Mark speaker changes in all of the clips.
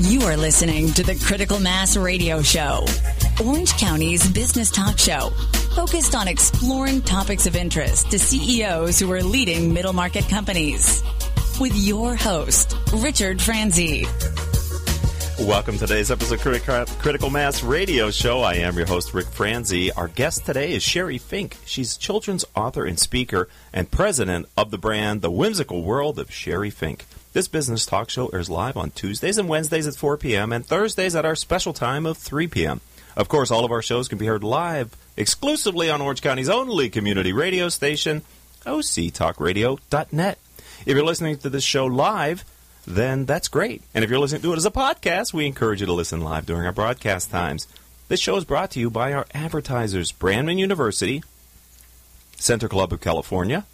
Speaker 1: You are listening to the Critical Mass Radio Show, Orange County's business talk show, focused on exploring topics of interest to CEOs who are leading middle market companies. With your host, Richard Franzi.
Speaker 2: Welcome to today's episode of Critical Mass Radio Show. I am your host, Rick Franzi. Our guest today is Sheri Fink. She's children's author and speaker and president of the brand The Whimsical World of Sheri Fink. This business talk show airs live on Tuesdays and Wednesdays at 4 p.m. and Thursdays at our special time of 3 p.m. Of course, all of our shows can be heard live exclusively on Orange County's only community radio station, octalkradio.net. If you're listening to this show live, then that's great. And if you're listening to it as a podcast, we encourage you to listen live during our broadcast times. This show is brought to you by our advertisers, Brandman University, Center Club of California,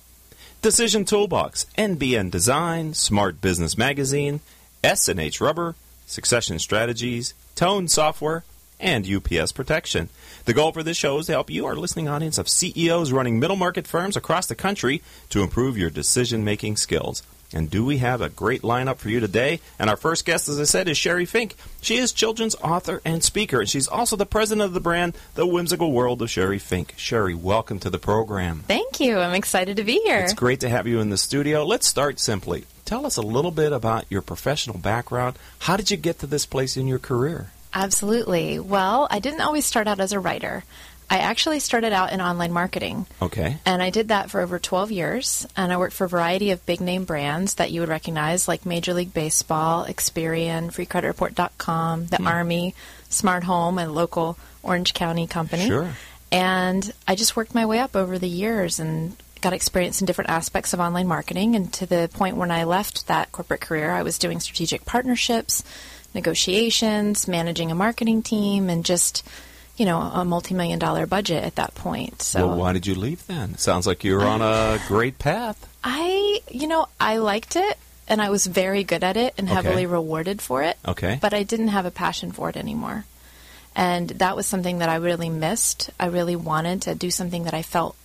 Speaker 2: Decision Toolbox, NBN Design, Smart Business Magazine, S&H Rubber, Succession Strategies, Tone Software, and UPS Protection. The goal for this show is to help you, our listening audience of CEOs running middle market firms across the country, to improve your decision making skills. And do we have a great lineup for you today? And our first guest, as I said, is Sheri Fink. She is children's author and speaker, and she's also the president of the brand, The Whimsical World of Sheri Fink. Sheri, welcome to the program.
Speaker 3: Thank you. I'm excited to be here.
Speaker 2: It's great to have you in the studio. Let's start simply. Tell us a little bit about your professional background. How did you get to this place in your career?
Speaker 3: Absolutely. Well, I didn't always start out as a writer. I actually started out in online marketing.
Speaker 2: Okay.
Speaker 3: And I did that for over 12 years. And I worked for a variety of big name brands that you would recognize, like Major League Baseball, Experian, FreeCreditReport.com, the hmm. Army, Smart Home, a local Orange County company.
Speaker 2: Sure.
Speaker 3: And I just worked my way up over the years and got experience in different aspects of online marketing. And to the point when I left that corporate career, I was doing strategic partnerships, negotiations, managing a marketing team, and just you know, a multi-million dollar budget at that point. So
Speaker 2: well, why did you leave then? Sounds like you were on a great path.
Speaker 3: I, you know, I liked it and I was very good at it and okay. heavily rewarded for it.
Speaker 2: Okay.
Speaker 3: But I didn't have a passion for it anymore. And that was something that I really missed. I really wanted to do something that I felt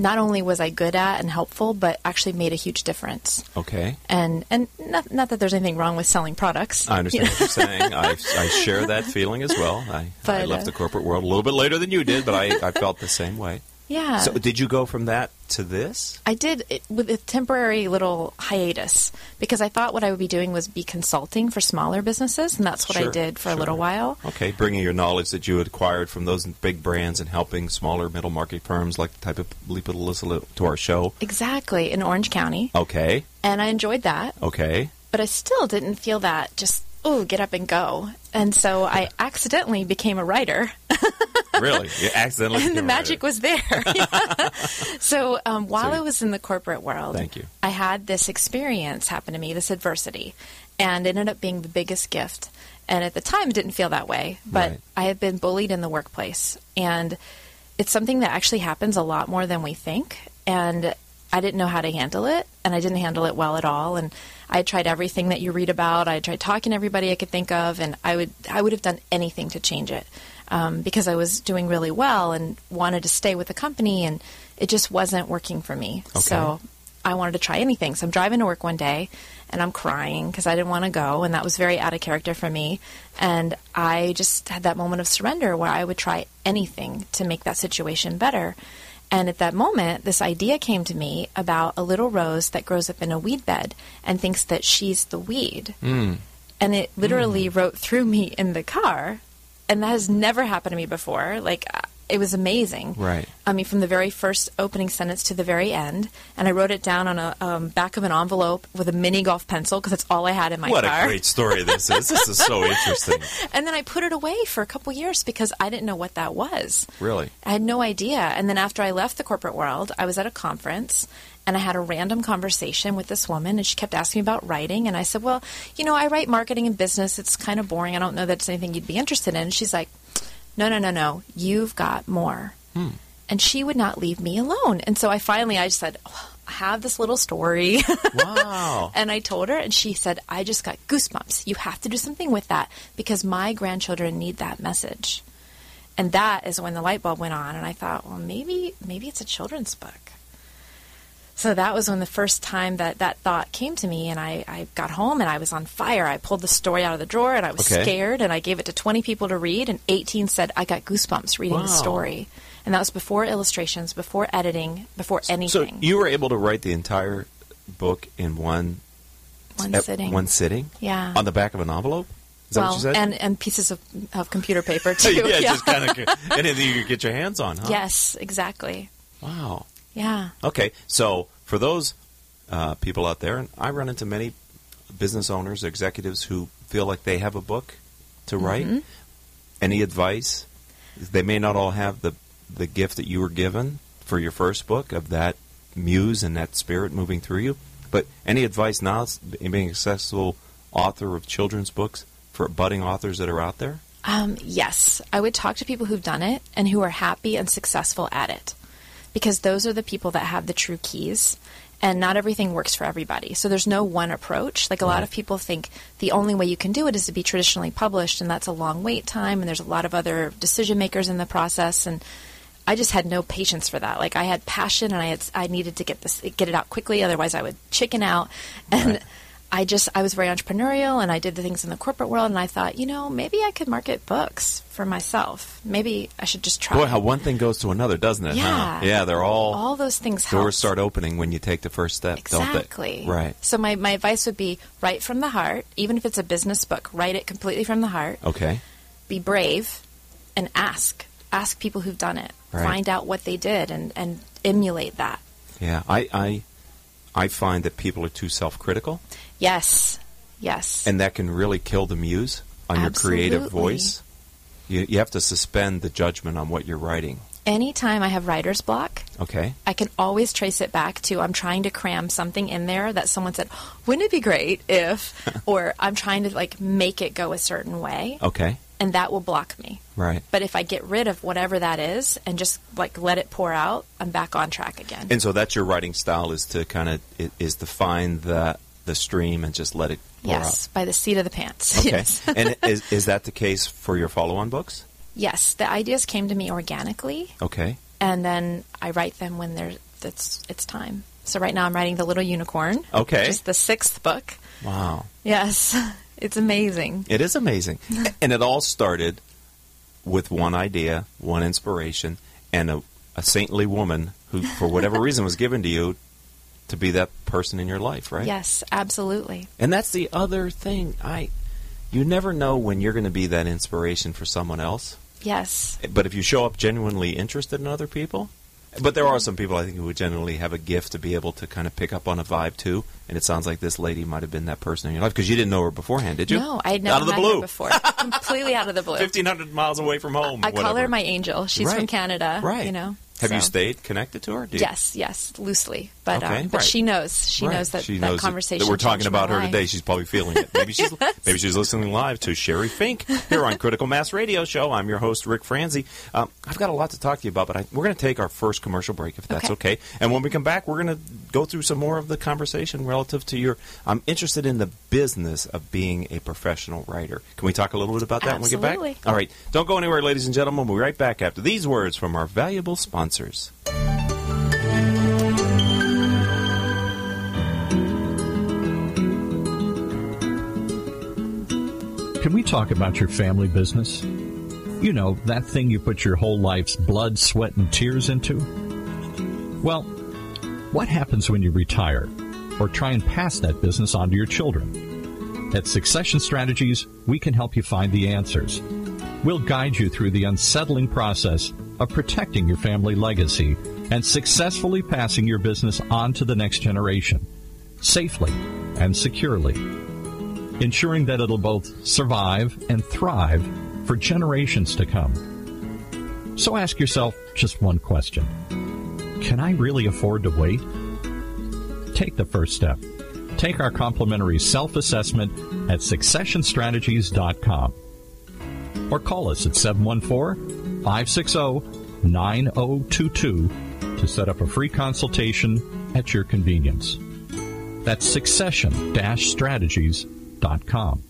Speaker 3: not only was I good at and helpful, but actually made a huge difference.
Speaker 2: Okay.
Speaker 3: And and not, not that there's anything wrong with selling products.
Speaker 2: I understand you know? what you're saying. I, I share that feeling as well. I, but, I left uh, the corporate world a little bit later than you did, but I, I felt the same way.
Speaker 3: Yeah.
Speaker 2: So did you go from that to this?
Speaker 3: I did it, with a temporary little hiatus because I thought what I would be doing was be consulting for smaller businesses, and that's what
Speaker 2: sure,
Speaker 3: I did for
Speaker 2: sure.
Speaker 3: a little while.
Speaker 2: Okay, bringing your knowledge that you had acquired from those big brands and helping smaller middle market firms like the type of people listen to our show.
Speaker 3: Exactly, in Orange County.
Speaker 2: Okay.
Speaker 3: And I enjoyed that.
Speaker 2: Okay.
Speaker 3: But I still didn't feel that just oh, get up and go. And so I accidentally became a writer.
Speaker 2: really? You accidentally
Speaker 3: And the magic was there. so um, while so, I was in the corporate world,
Speaker 2: thank you.
Speaker 3: I had this experience happen to me, this adversity, and it ended up being the biggest gift. And at the time, it didn't feel that way, but
Speaker 2: right.
Speaker 3: I had been bullied in the workplace. And it's something that actually happens a lot more than we think. And I didn't know how to handle it, and I didn't handle it well at all. And I tried everything that you read about. I tried talking to everybody I could think of, and I would I would have done anything to change it um, because I was doing really well and wanted to stay with the company, and it just wasn't working for me.
Speaker 2: Okay.
Speaker 3: So I wanted to try anything. So I'm driving to work one day, and I'm crying because I didn't want to go, and that was very out of character for me. And I just had that moment of surrender where I would try anything to make that situation better. And at that moment, this idea came to me about a little rose that grows up in a weed bed and thinks that she's the weed.
Speaker 2: Mm.
Speaker 3: And it literally mm. wrote through me in the car. And that has never happened to me before. Like, it was amazing.
Speaker 2: Right.
Speaker 3: I mean, from the very first opening sentence to the very end, and I wrote it down on a um, back of an envelope with a mini golf pencil because that's all I had in my
Speaker 2: what
Speaker 3: car.
Speaker 2: What a great story this is! This is so interesting.
Speaker 3: and then I put it away for a couple years because I didn't know what that was.
Speaker 2: Really,
Speaker 3: I had no idea. And then after I left the corporate world, I was at a conference. And I had a random conversation with this woman, and she kept asking me about writing. And I said, Well, you know, I write marketing and business. It's kind of boring. I don't know that it's anything you'd be interested in. And she's like, no, no, no, no, you've got more.
Speaker 2: Hmm.
Speaker 3: And she would not leave me alone. And so I finally, I just said, oh, I have this little story.
Speaker 2: Wow.
Speaker 3: and I told her, and she said, I just got goosebumps. You have to do something with that because my grandchildren need that message. And that is when the light bulb went on, and I thought, well, maybe, maybe it's a children's book. So that was when the first time that that thought came to me, and I, I got home and I was on fire. I pulled the story out of the drawer and I was
Speaker 2: Okay.
Speaker 3: scared, and I gave it to 20 people to read, and 18 said, I got goosebumps reading
Speaker 2: Wow.
Speaker 3: the story. And that was before illustrations, before editing, before anything.
Speaker 2: So you were able to write the entire book in one
Speaker 3: one
Speaker 2: at
Speaker 3: sitting.
Speaker 2: one sitting
Speaker 3: Yeah.
Speaker 2: on the back of an envelope. Is that
Speaker 3: well,
Speaker 2: what you said?
Speaker 3: and, and pieces of, of computer paper, too.
Speaker 2: yeah, just kind of anything you could get your hands on, huh?
Speaker 3: Yes, exactly.
Speaker 2: Wow.
Speaker 3: Yeah.
Speaker 2: Okay, so for those uh, people out there, and I run into many business owners, executives who feel like they have a book to write.
Speaker 3: Mm-hmm.
Speaker 2: Any advice? They may not all have the the gift that you were given for your first book of that muse and that spirit moving through you. But any advice now, in being a successful author of children's books for budding authors that are out there?
Speaker 3: Um, yes, I would talk to people who've done it and who are happy and successful at it, because those are the people that have the true keys. And not everything works for everybody. So there's no one approach. Like a lot of people think the only way you can do it is to be traditionally published, and that's a long wait time, and there's a lot of other decision makers in the process. And I just had no patience for that. Like I had passion, and I had I needed to get this get it out quickly, otherwise I would chicken out. And
Speaker 2: Right.
Speaker 3: I just I was very entrepreneurial and I did the things in the corporate world and I thought, you know, maybe I could market books for myself. Maybe I should just try.
Speaker 2: Boy, how one thing goes to another, doesn't it? huh?
Speaker 3: Yeah.
Speaker 2: Yeah, they're all,
Speaker 3: all those things help.
Speaker 2: doors start opening when you take the first step, don't
Speaker 3: Exactly.
Speaker 2: Right.
Speaker 3: So my, my advice would be write from the heart, even if it's a business book, write it completely from the heart.
Speaker 2: Okay.
Speaker 3: Be brave and ask. Ask people who've done it.
Speaker 2: Right.
Speaker 3: Find out what they did and, and emulate that.
Speaker 2: Yeah, I, I, I find that people are too self-critical,
Speaker 3: Yes. Yes.
Speaker 2: and that can really kill the muse on your creative voice. You, you have to suspend the judgment on what you're writing.
Speaker 3: Anytime I have writer's block,
Speaker 2: Okay.
Speaker 3: I can always trace it back to I'm trying to cram something in there that someone said, wouldn't it be great if, or I'm trying to like make it go a certain way,
Speaker 2: Okay.
Speaker 3: and that will block me.
Speaker 2: Right.
Speaker 3: But if I get rid of whatever that is and just like let it pour out, I'm back on track again.
Speaker 2: And so that's your writing style is to kind of is to find the the stream and just let it pour
Speaker 3: yes, by the seat of the pants.
Speaker 2: Okay.
Speaker 3: Yes.
Speaker 2: and is is that the case for your follow-on books?
Speaker 3: yes, the ideas came to me organically,
Speaker 2: Okay.
Speaker 3: and then I write them when there's it's it's time. So right now I'm writing the Little Unicorn.
Speaker 2: Okay.
Speaker 3: which is the sixth book.
Speaker 2: Wow.
Speaker 3: Yes, it's amazing.
Speaker 2: It is amazing. and it all started with one idea, one inspiration, and a, a saintly woman who, for whatever reason, was given to you to be that person in your life, right?
Speaker 3: Yes, absolutely.
Speaker 2: And that's the other thing. I, you never know when you're going to be that inspiration for someone else.
Speaker 3: Yes.
Speaker 2: But if you show up genuinely interested in other people, but there are some people I think who would genuinely have a gift to be able to kind of pick up on a vibe too. And it sounds like this lady might have been that person in your life because you didn't know her beforehand, did you?
Speaker 3: No, I had never
Speaker 2: out of the
Speaker 3: met
Speaker 2: blue.
Speaker 3: her before. Completely out of the blue.
Speaker 2: Fifteen hundred miles away from home.
Speaker 3: I call her my angel. She's from Canada.
Speaker 2: Right.
Speaker 3: You know.
Speaker 2: Have you stayed connected to her?
Speaker 3: Yes, yes, loosely, but
Speaker 2: Okay,
Speaker 3: um, but
Speaker 2: right.
Speaker 3: she knows. She
Speaker 2: Right.
Speaker 3: knows that
Speaker 2: She
Speaker 3: that
Speaker 2: knows
Speaker 3: conversation.
Speaker 2: that we're talking about her
Speaker 3: life.
Speaker 2: today. She's probably feeling it. Maybe she's
Speaker 3: Yes.
Speaker 2: maybe she's listening live to Sheri Fink here on Critical Mass Radio Show. I'm your host Rick Franzi. Um, I've got a lot to talk to you about, but I, we're going to take our first commercial break if that's okay.
Speaker 3: Okay.
Speaker 2: And when we come back, we're going to go through some more of the conversation relative to your. I'm interested in the business of being a professional writer. Can we talk a little bit about that when we get back?
Speaker 3: Absolutely.
Speaker 2: All right. Don't go anywhere, ladies and gentlemen. We'll be right back after these words from our valuable sponsors.
Speaker 4: Can we talk about your family business? You know, that thing you put your whole life's blood, sweat, and tears into? Well, what happens when you retire or try and pass that business on to your children? At Succession Strategies, we can help you find the answers. We'll guide you through the unsettling process of protecting your family legacy and successfully passing your business on to the next generation, safely and securely ensuring that it'll both survive and thrive for generations to come. So ask yourself just one question Can I really afford to wait? Take the first step. Take our complimentary self assessment at successionstrategies.com or call us at 714 560 9022 to set up a free consultation at your convenience. That's succession strategies.com.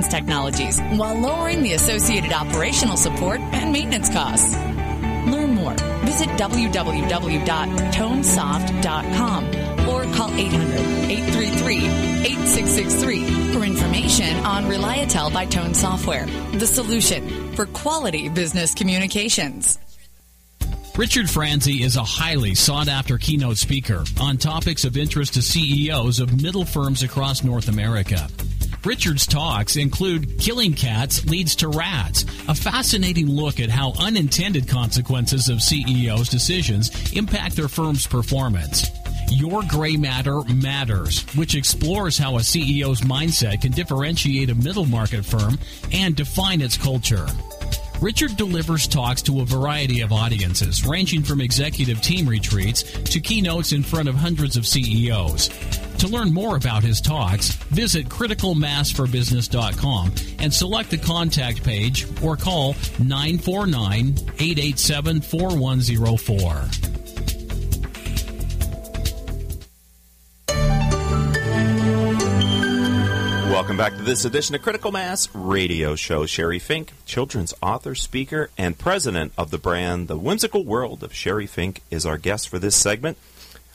Speaker 1: technologies while lowering the associated operational support and maintenance costs. Learn more. Visit www.tonesoft.com or call 800-833-8663 for information on Reliatel by Tone Software, the solution for quality business communications.
Speaker 5: Richard Franzi is a highly sought after keynote speaker on topics of interest to CEOs of middle firms across North America. Richard's talks include Killing Cats Leads to Rats, a fascinating look at how unintended consequences of CEOs' decisions impact their firm's performance. Your Gray Matter Matters, which explores how a CEO's mindset can differentiate a middle market firm and define its culture. Richard delivers talks to a variety of audiences, ranging from executive team retreats to keynotes in front of hundreds of CEOs. To learn more about his talks, visit criticalmassforbusiness.com and select the contact page or call 949 887 4104.
Speaker 2: Welcome back to this edition of Critical Mass Radio Show. Sheri Fink, children's author, speaker, and president of the brand The Whimsical World of Sheri Fink, is our guest for this segment.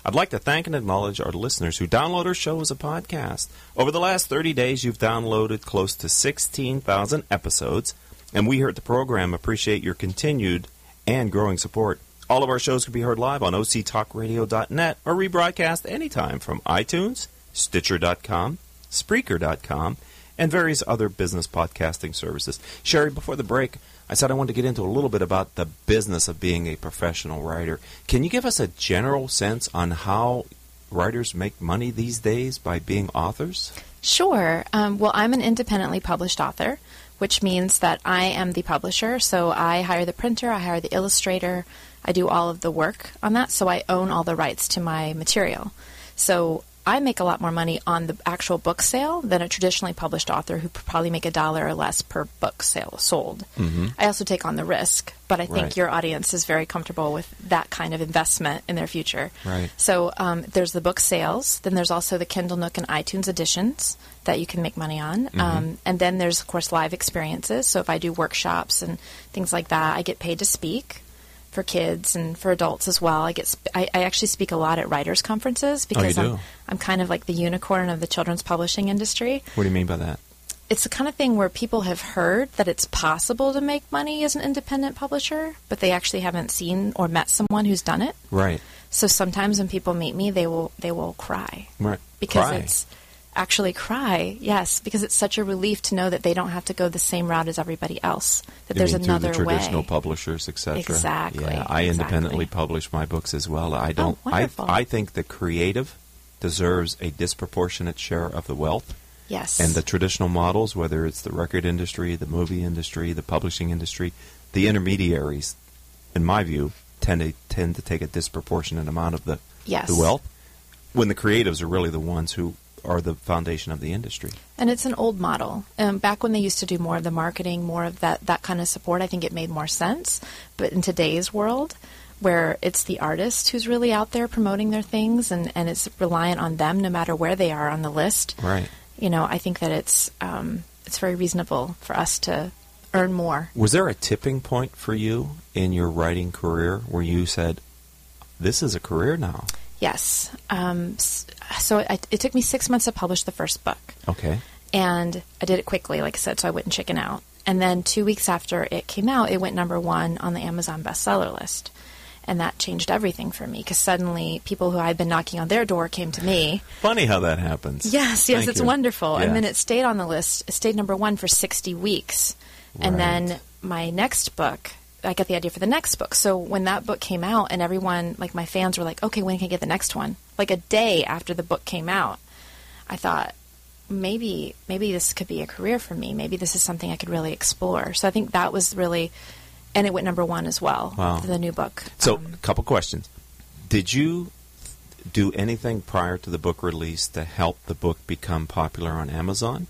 Speaker 2: I'd like to thank and acknowledge our listeners who download our show as a podcast. Over the last 30 days, you've downloaded close to 16,000 episodes, and we here at the program appreciate your continued and growing support. All of our shows can be heard live on octalkradio.net or rebroadcast anytime from iTunes, Stitcher.com, Spreaker.com, and various other business podcasting services. Sheri, before the break, I said I wanted to get into a little bit about the business of being a professional writer. Can you give us a general sense on how writers make money these days by being authors?
Speaker 3: Sure. Um, well, I'm an independently published author, which means that I am the publisher. So I hire the printer, I hire the illustrator, I do all of the work on that. So I own all the rights to my material. So I make a lot more money on the actual book sale than a traditionally published author who probably make a dollar or less per book sale sold. Mm-hmm. I also take on the risk, but I think
Speaker 2: Right.
Speaker 3: your audience is very comfortable with that kind of investment in their future.
Speaker 2: Right.
Speaker 3: So um, there's the book sales, then there's also the Kindle Nook and iTunes editions that you can make money on, um, and then there's of course live experiences. So if I do workshops and things like that, I get paid to speak for kids and for adults as well. I get sp- I, I actually speak a lot at writers conferences oh, because
Speaker 2: do?
Speaker 3: I'm I'm kind of like the unicorn of the children's publishing industry.
Speaker 2: What do you mean by that?
Speaker 3: It's the kind of thing where people have heard that it's possible to make money as an independent publisher, but they actually haven't seen or met someone who's done it.
Speaker 2: Right.
Speaker 3: So sometimes when people meet me, they will they will cry
Speaker 2: Right.
Speaker 3: because
Speaker 2: Cry.
Speaker 3: it's actually cry. Yes, because it's such a relief to know that they don't have to go the same route as everybody else. That
Speaker 2: You
Speaker 3: there's
Speaker 2: mean through
Speaker 3: another
Speaker 2: the traditional
Speaker 3: way.
Speaker 2: publishers, etc.
Speaker 3: Exactly,
Speaker 2: Yeah, I independently publish my books as well. I oh, don't. I
Speaker 3: wonderful.
Speaker 2: I think the creative deserves a disproportionate share of the wealth,
Speaker 3: yes,
Speaker 2: and the traditional models, whether it's the record industry, the movie industry, the publishing industry, the intermediaries, in my view, tend to tend to take a disproportionate amount of the
Speaker 3: Yes.
Speaker 2: the wealth, when the creatives are really the ones who are the foundation of the industry.
Speaker 3: And it's an old model. Um, back when they used to do more of the marketing, more of that, that kind of support, I think it made more sense. But in today's world, where it's the artist who's really out there promoting their things and, and it's reliant on them no matter where they are on the list,
Speaker 2: Right.
Speaker 3: you know, I think that it's, um, it's very reasonable for us to earn more.
Speaker 2: Was there a tipping point for you in your writing career where you said, "This is a career now"?
Speaker 3: Yes. Um, so it, it took me six months to publish the first book.
Speaker 2: Okay.
Speaker 3: and I did it quickly, like I said, so I wouldn't chicken out. And then two weeks after it came out, it went number one on the Amazon bestseller list. And that changed everything for me because suddenly people who I'd been knocking on their door came to me.
Speaker 2: Funny how that happens.
Speaker 3: Yes, yes,
Speaker 2: Thank
Speaker 3: it's
Speaker 2: you.
Speaker 3: wonderful.
Speaker 2: Yeah.
Speaker 3: And then it stayed on the list, it stayed number one for 60 weeks.
Speaker 2: Right.
Speaker 3: And then my next book, I got the idea for the next book. So when that book came out, and everyone, like my fans, were like, okay, when can I get the next one? Like a day after the book came out, I thought, maybe maybe this could be a career for me. Maybe this is something I could really explore. So I think that was really, and it went number one as well.
Speaker 2: Wow.
Speaker 3: for the new book.
Speaker 2: So,
Speaker 3: Um,
Speaker 2: a couple questions. Did you do anything prior to the book release to help the book become popular on Amazon?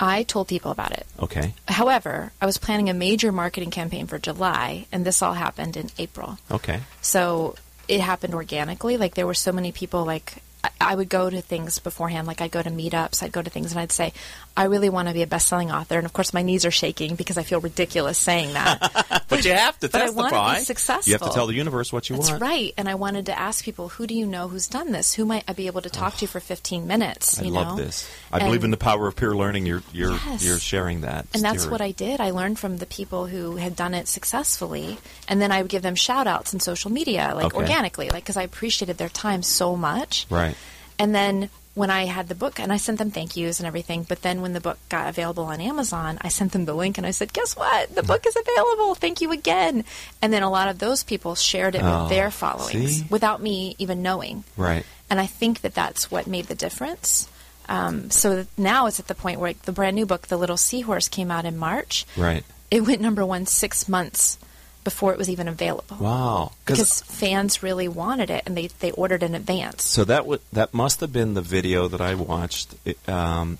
Speaker 3: I told people about it.
Speaker 2: Okay.
Speaker 3: However, I was planning a major marketing campaign for July, and this all happened in April.
Speaker 2: Okay.
Speaker 3: So it happened organically. Like there were so many people. Like I, would go to things beforehand. Like I'd go to meetups. I'd go to things, and I'd say, "I really want to be a best-selling author." And of course, my knees are shaking because I feel ridiculous saying that.
Speaker 2: But you have to
Speaker 3: But I
Speaker 2: testify.
Speaker 3: wanna be successful.
Speaker 2: You have to tell the universe what you
Speaker 3: That's
Speaker 2: want.
Speaker 3: right. And I wanted to ask people, "Who do you know who's done this? Who might I be able to talk to for 15 minutes?"
Speaker 2: I
Speaker 3: you
Speaker 2: love
Speaker 3: know?
Speaker 2: this. I believe in the power of peer learning. You're you're
Speaker 3: Yes.
Speaker 2: you're sharing that.
Speaker 3: And that's
Speaker 2: theory.
Speaker 3: what I did. I learned from the people who had done it successfully, and then I would give them shout outs in social media, like
Speaker 2: Okay.
Speaker 3: organically, like because I appreciated their time so much.
Speaker 2: Right.
Speaker 3: And then when I had the book, and I sent them thank yous and everything, but then when the book got available on Amazon, I sent them the link and I said, guess what? The book is available. Thank you again. And then a lot of those people shared it
Speaker 2: Oh,
Speaker 3: with their followings
Speaker 2: see?
Speaker 3: without me even knowing.
Speaker 2: Right.
Speaker 3: And I think that that's what made the difference. Um, so now it's at the point where the brand new book, The Little Seahorse, came out in March.
Speaker 2: Right.
Speaker 3: It went number one six months before it was even available.
Speaker 2: Wow.
Speaker 3: Because fans really wanted it and they, they ordered in advance.
Speaker 2: So that would that must have been the video that I watched, um,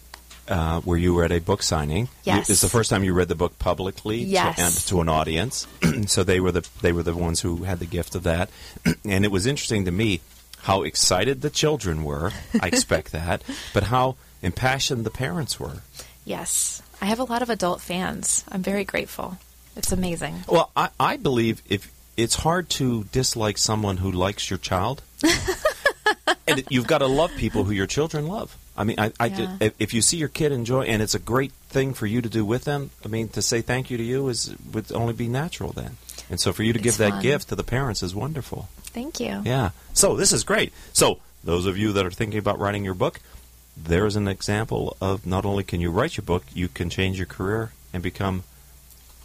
Speaker 2: uh, where you were at a book signing. You-
Speaker 3: Yes.
Speaker 2: it's the first time you read the book publicly
Speaker 3: Yes.
Speaker 2: to, and to an audience. so they were the they were the ones who had the gift of that, and it was interesting to me how excited the children were. I expect that, but how impassioned the parents were.
Speaker 3: Yes. I have a lot of adult fans. I'm very grateful. It's amazing.
Speaker 2: Well, I, I believe if it's hard to dislike someone who likes your child, and you've got to love people who your children love. I mean, I, I
Speaker 3: Yeah.
Speaker 2: if- if you see your kid enjoy, and it's a great thing for you to do with them. I mean, to say thank you to you is would only be natural then. And so, for you to
Speaker 3: It's
Speaker 2: give that gift to the parents is wonderful.
Speaker 3: Thank you.
Speaker 2: Yeah. So this is great. So those of you that are thinking about writing your book, there's an example of not only can you write your book, you can change your career and become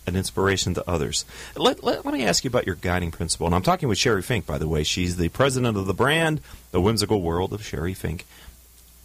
Speaker 2: an inspiration to others. Let, let, let me ask you about your guiding principle. And I'm talking with Sheri Fink, by the way. She's the president of the brand, The Whimsical World of Sheri Fink.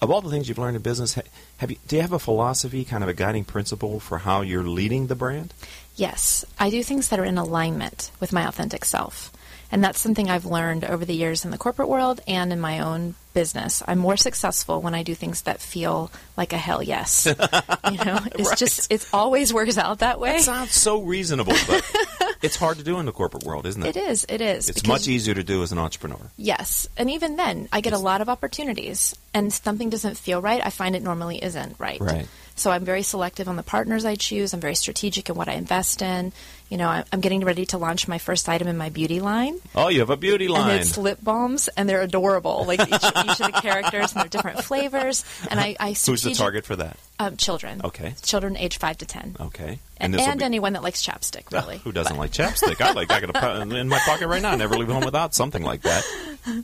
Speaker 2: Of all the things you've learned in business, have you, do you have a philosophy, kind of a guiding principle for how you're leading the brand?
Speaker 3: Yes, I do things that are in alignment with my authentic self. And that's something I've learned over the years in the corporate world and in my own business. I'm more successful when I do things that feel like a hell yes. you know, it's
Speaker 2: Right.
Speaker 3: just it always works out that way.
Speaker 2: That sounds so reasonable, but it's hard to do in the corporate world, isn't it?
Speaker 3: It is. It is.
Speaker 2: It's much easier to do as an entrepreneur.
Speaker 3: Yes, and even then, I get a lot of opportunities, and something doesn't feel right. I find it normally isn't right.
Speaker 2: Right.
Speaker 3: So I'm very selective on the partners I choose. I'm very strategic in what I invest in. You know, I'm getting ready to launch my first item in my beauty line,
Speaker 2: Oh, you have a beauty line.
Speaker 3: and it's lip balms, and they're adorable. Like each, each of the characters, and they're different flavors. And I, I
Speaker 2: Who's the target for that?
Speaker 3: Um, children.
Speaker 2: Okay.
Speaker 3: Children age five to ten.
Speaker 2: Okay.
Speaker 3: And,
Speaker 2: this'll
Speaker 3: and
Speaker 2: be-
Speaker 3: anyone that likes chapstick,
Speaker 2: Ah,
Speaker 3: really.
Speaker 2: who doesn't
Speaker 3: But-
Speaker 2: like chapstick? I like. I got a in my pocket right now. I never leave home without something like that.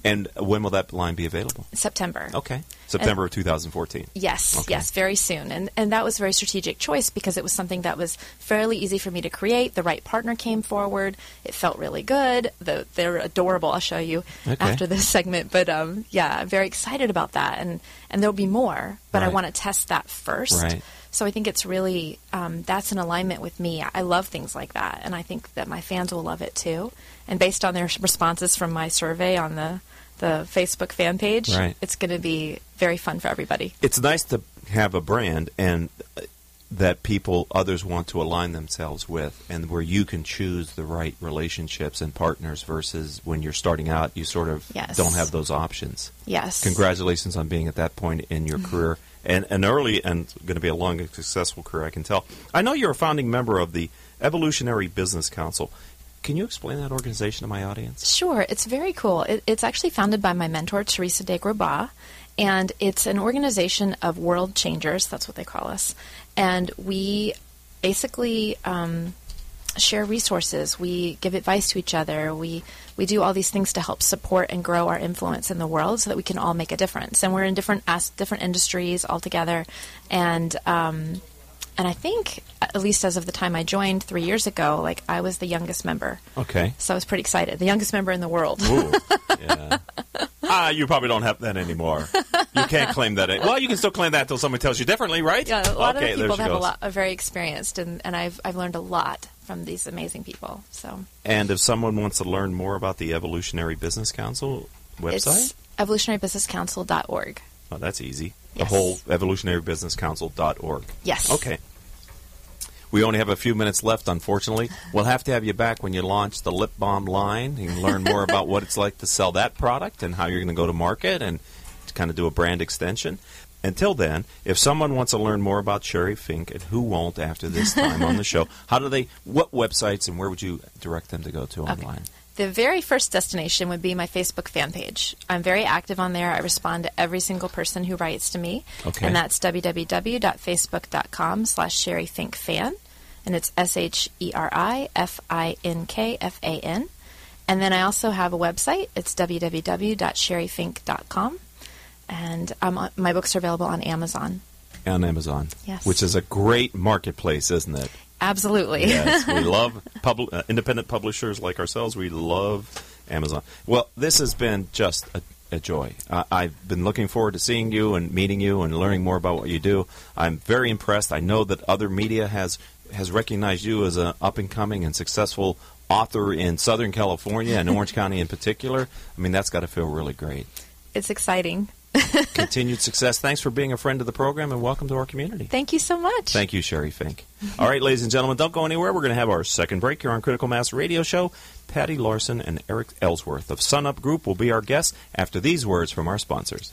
Speaker 2: And when will that line be available?
Speaker 3: September.
Speaker 2: Okay, September of 2014.
Speaker 3: Yes,
Speaker 2: Okay.
Speaker 3: yes, very soon. And and that was a very strategic choice because it was something that was fairly easy for me to create. The right partner came forward. It felt really good. The, they're adorable. I'll show you
Speaker 2: Okay.
Speaker 3: after this segment. But um, yeah, I'm very excited about that. And and there'll be more, but I want to test that first.
Speaker 2: Right.
Speaker 3: So I think it's really um, that's in alignment with me. I love things like that, and I think that my fans will love it too. And based on their responses from my survey on the the Facebook fan page,
Speaker 2: Right.
Speaker 3: it's going to be very fun for everybody.
Speaker 2: It's nice to have a brand and that people others want to align themselves with, and where you can choose the right relationships and partners versus when you're starting out, you sort of
Speaker 3: Yes.
Speaker 2: don't have those options.
Speaker 3: Yes.
Speaker 2: Congratulations on being at that point in your mm-hmm. career and an early and going to be a long and successful career, I can tell. I know you're a founding member of the Evolutionary Business Council. Can you explain that organization to my audience?
Speaker 3: Sure, it's very cool. It, it's actually founded by my mentor, Teresa de Grosbois, and it's an organization of world changers. That's what they call us. And we basically um, share resources. We give advice to each other. We we do all these things to help support and grow our influence in the world, so that we can all make a difference. And we're in different as- different industries all together, and um, and I think, at least as of the time I joined three years ago, like I was the youngest member.
Speaker 2: Okay.
Speaker 3: So I was pretty excited. The youngest member in the world.
Speaker 2: Ooh, yeah. Ah, you probably don't have that anymore. You can't claim that. Well, you can still claim that until somebody tells you differently, right?
Speaker 3: Yeah, a lot
Speaker 2: okay,
Speaker 3: of people have a lot are very experienced, and, and I've I've learned a lot from these amazing people. So
Speaker 2: And if someone wants to learn more about the Evolutionary Business Council website,
Speaker 3: it's evolutionarybusinesscouncil.org.
Speaker 2: oh, that's easy.
Speaker 3: Yes.
Speaker 2: The whole evolutionarybusinesscouncil.org.
Speaker 3: Yes.
Speaker 2: Okay. We only have a few minutes left, unfortunately. We'll have to have you back when you launch the lip balm line. and learn more about what it's like to sell that product and how you're going to go to market and to kind of do a brand extension. Until then, if someone wants to learn more about Sheri Fink, and who won't after this time on the show, how do they, what websites and where would you direct them to go to online?
Speaker 3: The very first destination would be my Facebook fan page. I'm very active on there. I respond to every single person who writes to me.
Speaker 2: Okay.
Speaker 3: And that's www.facebook.com slash sherifinkfan. And it's S-H-E-R-I-F-I-N-K-F-A-N. And then I also have a website. It's www.sherifink.com. And um, uh, my books are available on Amazon.
Speaker 2: On Amazon.
Speaker 3: Yes.
Speaker 2: Which is a great marketplace, isn't it?
Speaker 3: Absolutely.
Speaker 2: Yes, we love pub- uh, independent publishers like ourselves. We love Amazon. Well, this has been just a, a joy. Uh, I've been looking forward to seeing you and meeting you and learning more about what you do. I'm very impressed. I know that other media has has recognized you as an up and coming and successful author in Southern California and Orange County in particular. I mean, that's got to feel really great.
Speaker 3: it's exciting.
Speaker 2: Continued success. Thanks for being a friend of the program and welcome to our community.
Speaker 3: Thank you so much.
Speaker 2: Thank you, Sheri Fink. All right, ladies and gentlemen, don't go anywhere. We're going to have our second break here on Critical Mass Radio Show. Patty Larson and Eric Ellsworth of Sun Up Group will be our guests after these words from our sponsors.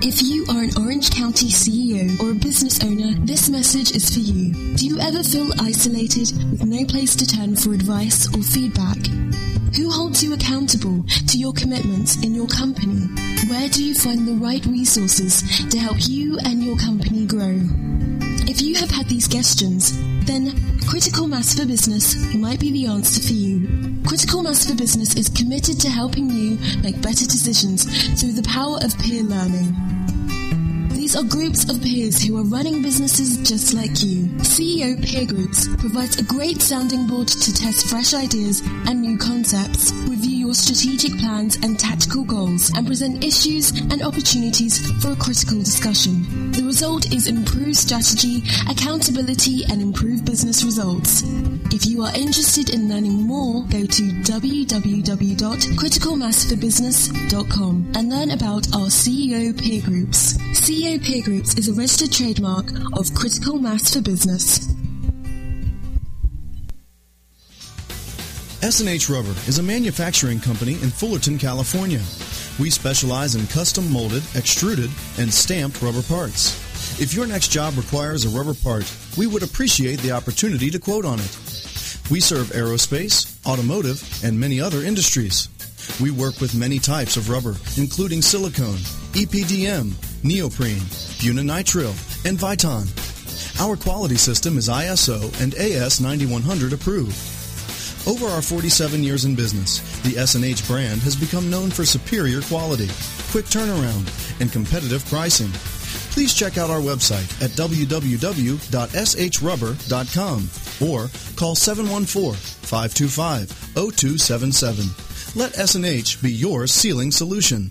Speaker 6: If you are an Orange County CEO or a business owner, this message is for you. Do you ever feel isolated with no place to turn for advice or feedback? Who holds you accountable to your commitments in your company? Where do you find the right resources to help you and your company grow? If you have had these questions, then Critical Mass for Business might be the answer for you. Critical Mass for Business is committed to helping you make better decisions through the power of peer learning. These are groups of peers who are running businesses just like you. CEO Peer Groups provides a great sounding board to test fresh ideas and new concepts, review your strategic plans and tactical goals, and present issues and opportunities for a critical discussion. The result is improved strategy, accountability, and improved business results. If you are interested in learning more, go to www.criticalmassforbusiness.com and learn about our CEO Peer Groups. CEO Peer Groups is a registered trademark of Critical Mass for Business.
Speaker 7: S&H Rubber is a manufacturing company in Fullerton, California. We specialize in custom molded, extruded, and stamped rubber parts. If your next job requires a rubber part, we would appreciate the opportunity to quote on it. We serve aerospace, automotive, and many other industries. We work with many types of rubber, including silicone, EPDM, neoprene, buna-nitrile, and Viton. Our quality system is ISO and AS 9100 approved. Over our 47 years in business, the S&H brand has become known for superior quality, quick turnaround, and competitive pricing. Please check out our website at www.shrubber.com or call 714-525-0277. Let S&H be your sealing solution.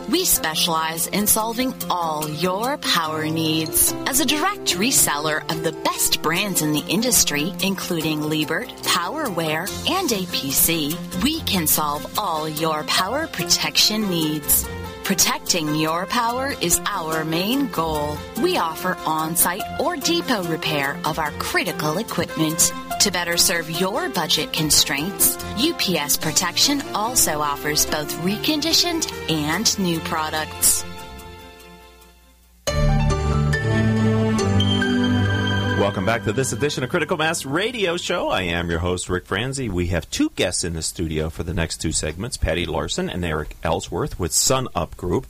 Speaker 8: We specialize in solving all your power needs. As a direct reseller of the best brands in the industry, including Liebert, Powerware, and APC, we can solve all your power protection needs. Protecting your power is our main goal. We offer on-site or depot repair of our critical equipment. To better serve your budget constraints, UPS Protection also offers both reconditioned and new products.
Speaker 2: Welcome back to this edition of Critical Mass Radio Show. I am your host, Rick Franzi. We have two guests in the studio for the next two segments Patty Larson and Eric Ellsworth with Sun Up Group.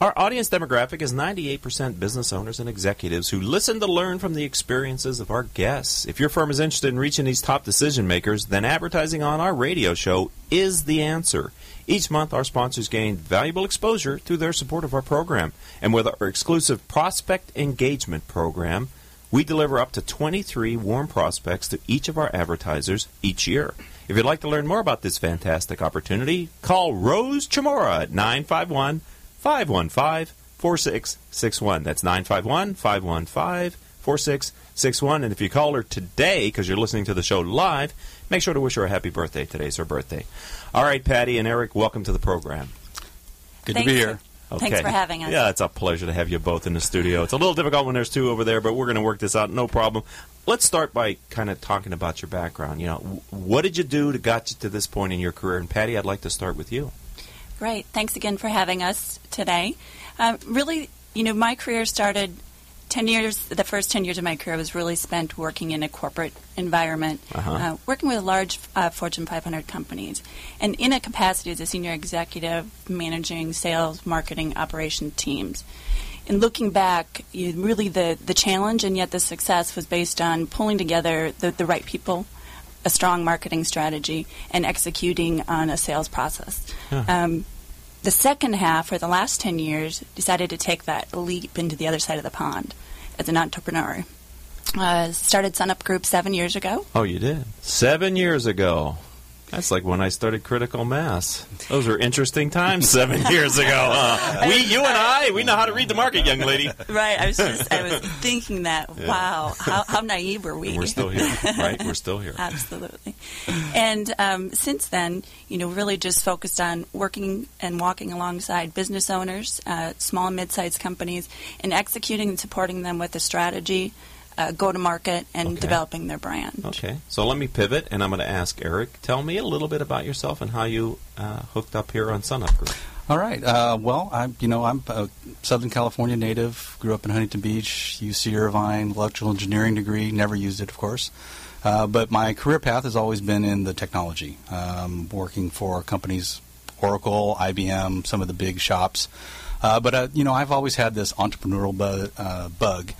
Speaker 2: Our audience demographic is 98% business owners and executives who listen to learn from the experiences of our guests. If your firm is interested in reaching these top decision makers, then advertising on our radio show is the answer. Each month, our sponsors gain valuable exposure through their support of our program. And with our exclusive prospect engagement program, we deliver up to 23 warm prospects to each of our advertisers each year. If you'd like to learn more about this fantastic opportunity, call Rose Chamora at 951 515 4661. That's 951 515 4661. And if you call her today because you're listening to the show live, make sure to wish her a happy birthday. Today's her birthday. All right, Patty and Eric, welcome to the program.
Speaker 9: Good Thanks to be here.
Speaker 2: Okay.
Speaker 9: Thanks for having us.
Speaker 2: Yeah, it's a pleasure to have you both in the studio. It's a little difficult when there's two over there, but we're going to work this out, no problem. Let's start by kind of talking about your background. You know, what did you do to got you to this point in your career? And Patty, I'd like to start with you.
Speaker 9: Great. Thanks again for having us today. Um, really, you know, my career started 10 years, the first 10 years of my career was really spent working in a corporate environment, uh-huh. uh, working with large uh, Fortune 500 companies, and in a capacity as a senior executive managing sales, marketing, operation teams. And looking back, you, really the, the challenge and yet the success was based on pulling together the, the right people, a strong marketing strategy, and executing on a sales process. Huh. Um, the second half, or the last 10 years, decided to take that leap into the other side of the pond as an entrepreneur. Uh, started Sunup Group seven years ago.
Speaker 2: Oh, you did? Seven years ago. That's like when I started Critical Mass. Those were interesting times seven years ago. We, you and I, we know how to read the market, young lady.
Speaker 9: Right. I was just, I was thinking that. Yeah. Wow, how, how naive were we?
Speaker 2: And we're still here, right? We're still here.
Speaker 9: Absolutely. And um, since then, you know, really just focused on working and walking alongside business owners, uh, small and mid-sized companies, and executing and supporting them with a strategy uh, go to market and okay. developing their brand.
Speaker 2: Okay, so let me pivot, and I'm going to ask Eric. Tell me a little bit about yourself and how you uh, hooked up here on Sunup Group.
Speaker 10: All right. Uh, well, I'm you know I'm a Southern California native. Grew up in Huntington Beach. UC Irvine, electrical engineering degree. Never used it, of course. Uh, but my career path has always been in the technology, um, working for companies, Oracle, IBM, some of the big shops. Uh, but uh, you know, I've always had this entrepreneurial bu- uh, bug,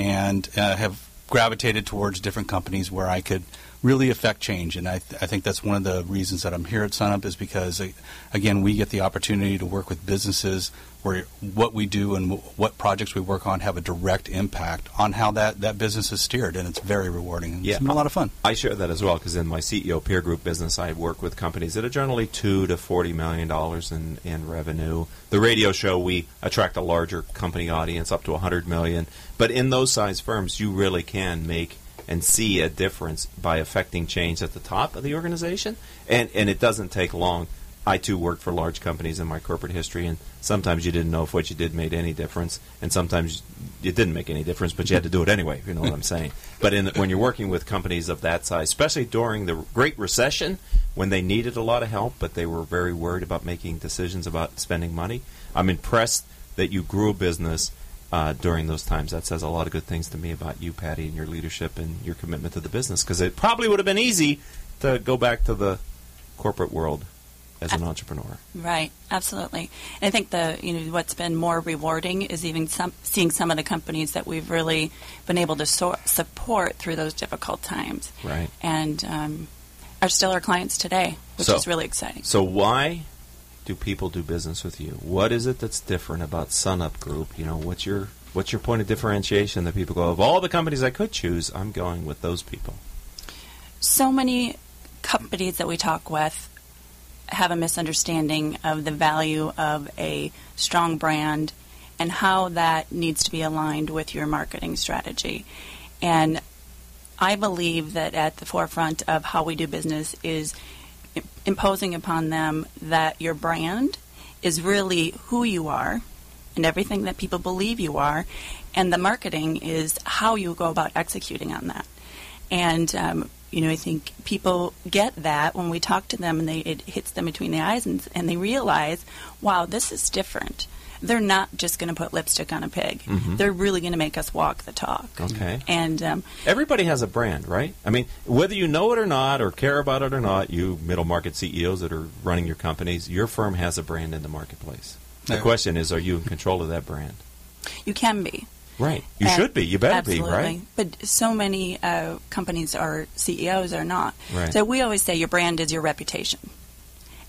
Speaker 10: and uh, have gravitated towards different companies where I could really affect change. And I, th- I think that's one of the reasons that I'm here at Sunup is because, uh, again, we get the opportunity to work with businesses where what we do and w- what projects we work on have a direct impact on how that, that business is steered, and it's very rewarding. And
Speaker 2: Yeah.
Speaker 10: It's been a lot of fun.
Speaker 2: I share that as well because in my CEO peer group business, I work with companies that are generally two to forty million dollars in, in revenue. The radio show we attract a larger company audience up to a hundred million, but in those size firms, you really can make and see a difference by affecting change at the top of the organization, and and it doesn't take long. I too worked for large companies in my corporate history, and sometimes you didn't know if what you did made any difference, and sometimes it didn't make any difference, but you had to do it anyway. If you know what I'm saying. But in, when you're working with companies of that size, especially during the Great Recession, when they needed a lot of help, but they were very worried about making decisions about spending money, I'm impressed that you grew a business uh, during those times. That says a lot of good things to me about you, Patty, and your leadership and your commitment to the business. Because it probably would have been easy to go back to the corporate world as an entrepreneur.
Speaker 9: Right, absolutely. And I think the you know what's been more rewarding is even some, seeing some of the companies that we've really been able to so- support through those difficult times,
Speaker 2: Right.
Speaker 9: and um, are still our clients today, which
Speaker 2: So-
Speaker 9: is really exciting.
Speaker 2: So why do people do business with you? What is it that's different about Sunup Group? You know, what's your what's your point of differentiation that people go of all the companies I could choose, I'm going with those people.
Speaker 9: so many companies that we talk with have a misunderstanding of the value of a strong brand and how that needs to be aligned with your marketing strategy. And I believe that at the forefront of how we do business is imposing upon them that your brand is really who you are and everything that people believe you are, and the marketing is how you go about executing on that. And um, you know, I think people get that when we talk to them, and they it hits them between the eyes, and, and they realize, wow, this is different. They're not just going to put lipstick on a pig.
Speaker 2: Mhm.
Speaker 9: They're really going to make us walk the talk.
Speaker 2: Okay.
Speaker 9: And um,
Speaker 2: Everybody has a brand, right? I mean, whether you know it or not, or care about it or not, you middle market CEOs that are running your companies, your firm has a brand in the marketplace. The question is, are you in control of that brand?
Speaker 9: you can be.
Speaker 2: Right. You
Speaker 9: And-
Speaker 2: should be. You better
Speaker 9: absolutely.
Speaker 2: be, right?
Speaker 9: But so many uh, companies or CEOs are not.
Speaker 2: Right.
Speaker 9: So we always say your brand is your reputation.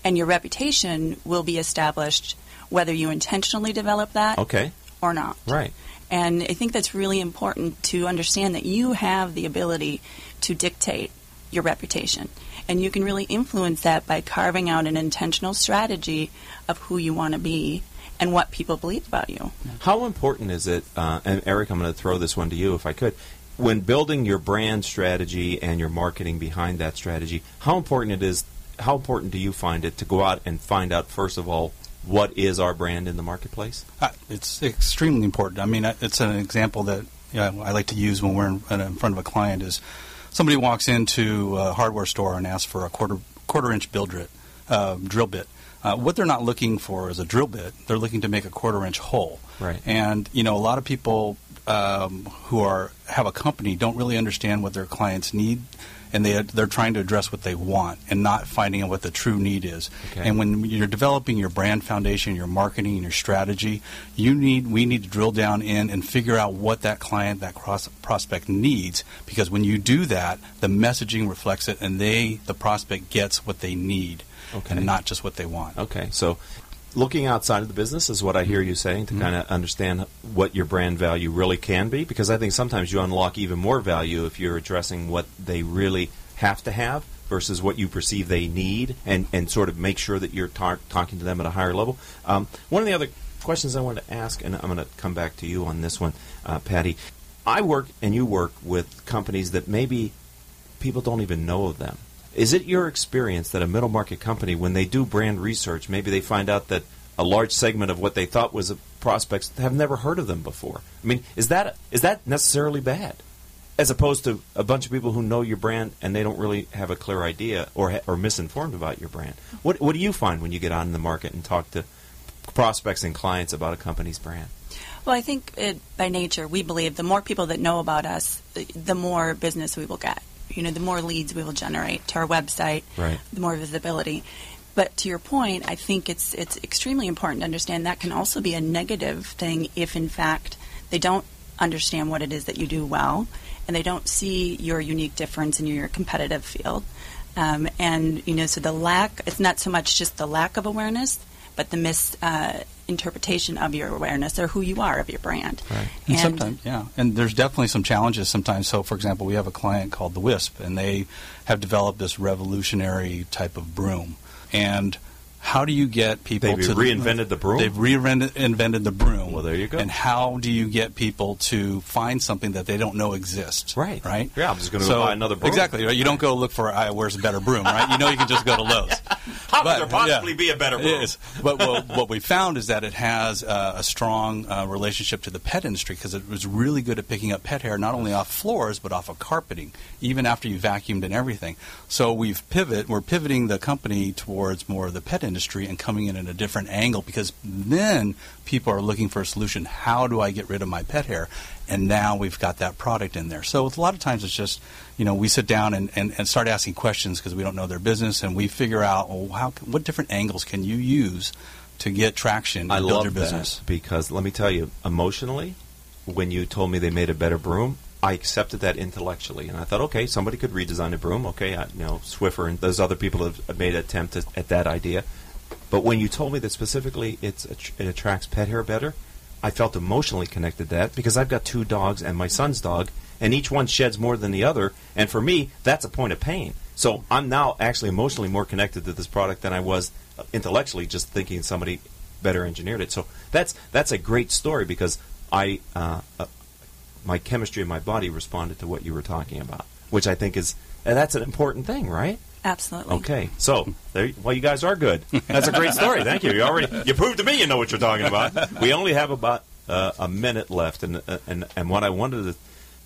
Speaker 9: And your reputation will be established whether you intentionally develop that
Speaker 2: Okay.
Speaker 9: or not.
Speaker 2: Right.
Speaker 9: And I think that's really important to understand that you have the ability to dictate your reputation. And you can really influence that by carving out an intentional strategy of who you want to be and what people believe about you.
Speaker 2: How important is it, uh, and Eric, I'm going to throw this one to you if I could, when building your brand strategy and your marketing behind that strategy, how important it is, how important do you find it to go out and find out, first of all, what is our brand in the marketplace?
Speaker 10: Uh, it's extremely important. I mean, uh, it's an example that you know, I like to use when we're in, in front of a client is somebody walks into a hardware store and asks for a quarter quarter inch build bit, uh, drill bit. Uh, what they're not looking for is a drill bit. They're looking to make a quarter inch hole.
Speaker 2: Right.
Speaker 10: And you know, a lot of people um, who are have a company don't really understand what their clients need, and they they're trying to address what they want and not finding out what the true need is.
Speaker 2: Okay.
Speaker 10: And when you're developing your brand foundation, your marketing, your strategy, you need we need to drill down in and figure out what that client, that cross prospect needs. Because when you do that, the messaging reflects it, and they the prospect gets what they need,
Speaker 2: Okay.
Speaker 10: and not just what they want.
Speaker 2: Okay, so looking outside of the business is what I hear you saying to kind of understand what your brand value really can be, because I think sometimes you unlock even more value if you're addressing what they really have to have versus what you perceive they need, and, and sort of make sure that you're tar- talking to them at a higher level. Um, one of the other questions I wanted to ask, and I'm going to come back to you on this one, uh, Patty. I work and you work with companies that maybe people don't even know of them. Is it your experience that a middle market company, when they do brand research, maybe they find out that a large segment of what they thought was prospects have never heard of them before? I mean, is that is that necessarily bad, as opposed to a bunch of people who know your brand and they don't really have a clear idea or or misinformed about your brand? What what do you find when you get out in the market and talk to prospects and clients about a company's brand?
Speaker 9: Well, I think it, by nature, we believe the more people that know about us, the more business we will get. You know, the more leads we will generate to our website,
Speaker 2: Right.
Speaker 9: the more visibility. But to your point, I think it's it's extremely important to understand that can also be a negative thing if, in fact, they don't understand what it is that you do well, and they don't see your unique difference in your competitive field. Um, and you know, so the lack it's not so much just the lack of awareness, but the interpretation of your awareness or who you are of your brand.
Speaker 10: Right. And, and sometimes, yeah, and there's definitely some challenges sometimes. So, for example, we have a client called the Wisp, and they have developed this revolutionary type of broom, and how do you get people
Speaker 2: they've
Speaker 10: to
Speaker 2: reinvented the broom?
Speaker 10: They've reinvented the broom.
Speaker 2: Well, there you go.
Speaker 10: And how do you get people to find something that they don't know exists?
Speaker 2: Right.
Speaker 10: Right.
Speaker 2: Yeah, I'm just going to so, go buy another broom.
Speaker 10: Exactly. Right? You don't go look for uh, where's a better broom, right? You know you can just go to Lowe's.
Speaker 2: how but, could there possibly yeah, be a better broom?
Speaker 10: It is. But well, what we found is that it has uh, a strong uh, relationship to the pet industry because it was really good at picking up pet hair not only off floors but off of carpeting, even after you vacuumed and everything. So we've pivot. We're pivoting the company towards more of the pet industry and coming in at a different angle because then people are looking for a solution. How do I get rid of my pet hair? And now we've got that product in there. So a lot of times it's just, you know, we sit down and, and, and start asking questions because we don't know their business and we figure out, well, how, what different angles can you use to get traction and
Speaker 2: I
Speaker 10: build
Speaker 2: love
Speaker 10: your business?
Speaker 2: Because let me tell you, emotionally, when you told me they made a better broom, I accepted that intellectually, and I thought, okay, somebody could redesign a broom. Okay, I, you know, Swiffer and those other people have made an attempt at, at that idea. But when you told me that specifically it's it attracts pet hair better, I felt emotionally connected to that because I've got two dogs and my son's dog, and each one sheds more than the other. And for me, that's a point of pain. So I'm now actually emotionally more connected to this product than I was uh, intellectually, just thinking somebody better engineered it. So that's that's a great story because I uh, uh, my chemistry in my body responded to what you were talking about, which I think is and that's an important thing, right?
Speaker 9: Absolutely.
Speaker 2: Okay, so there, well, you guys are good. That's a great story. Thank you. You already you proved to me you know what you're talking about. We only have about uh, a minute left, and uh, and and what I wanted to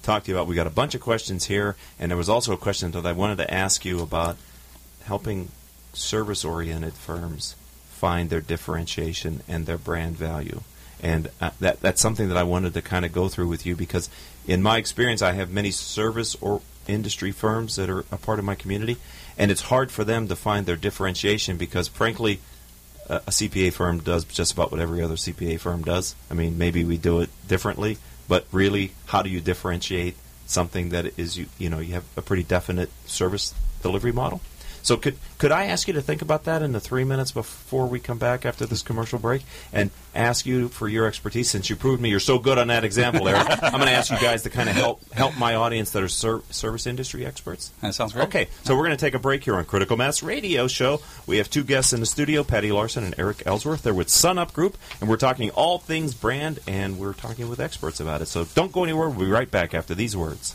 Speaker 2: talk to you about, we got a bunch of questions here, and there was also a question that I wanted to ask you about helping service-oriented firms find their differentiation and their brand value. And uh, that that's something that I wanted to kind of go through with you because, in my experience, I have many service or industry firms that are a part of my community, and it's hard for them to find their differentiation because, frankly, a, a CPA firm does just about what every other CPA firm does. I mean, maybe we do it differently, but really, how do you differentiate something that is you you know you have a pretty definite service delivery model? So could could I ask you to think about that in the three minutes before we come back after this commercial break, and ask you for your expertise since you proved me you're so good on that example, Eric. I'm going to ask you guys to kind of help help my audience that are ser- service industry experts.
Speaker 10: That sounds great.
Speaker 2: Okay, so we're going to take a break here on Critical Mass Radio Show. We have two guests in the studio, Patty Larson and Eric Ellsworth. They're with Sun Up Group, and we're talking all things brand, and we're talking with experts about it. So don't go anywhere. We'll be right back after these words.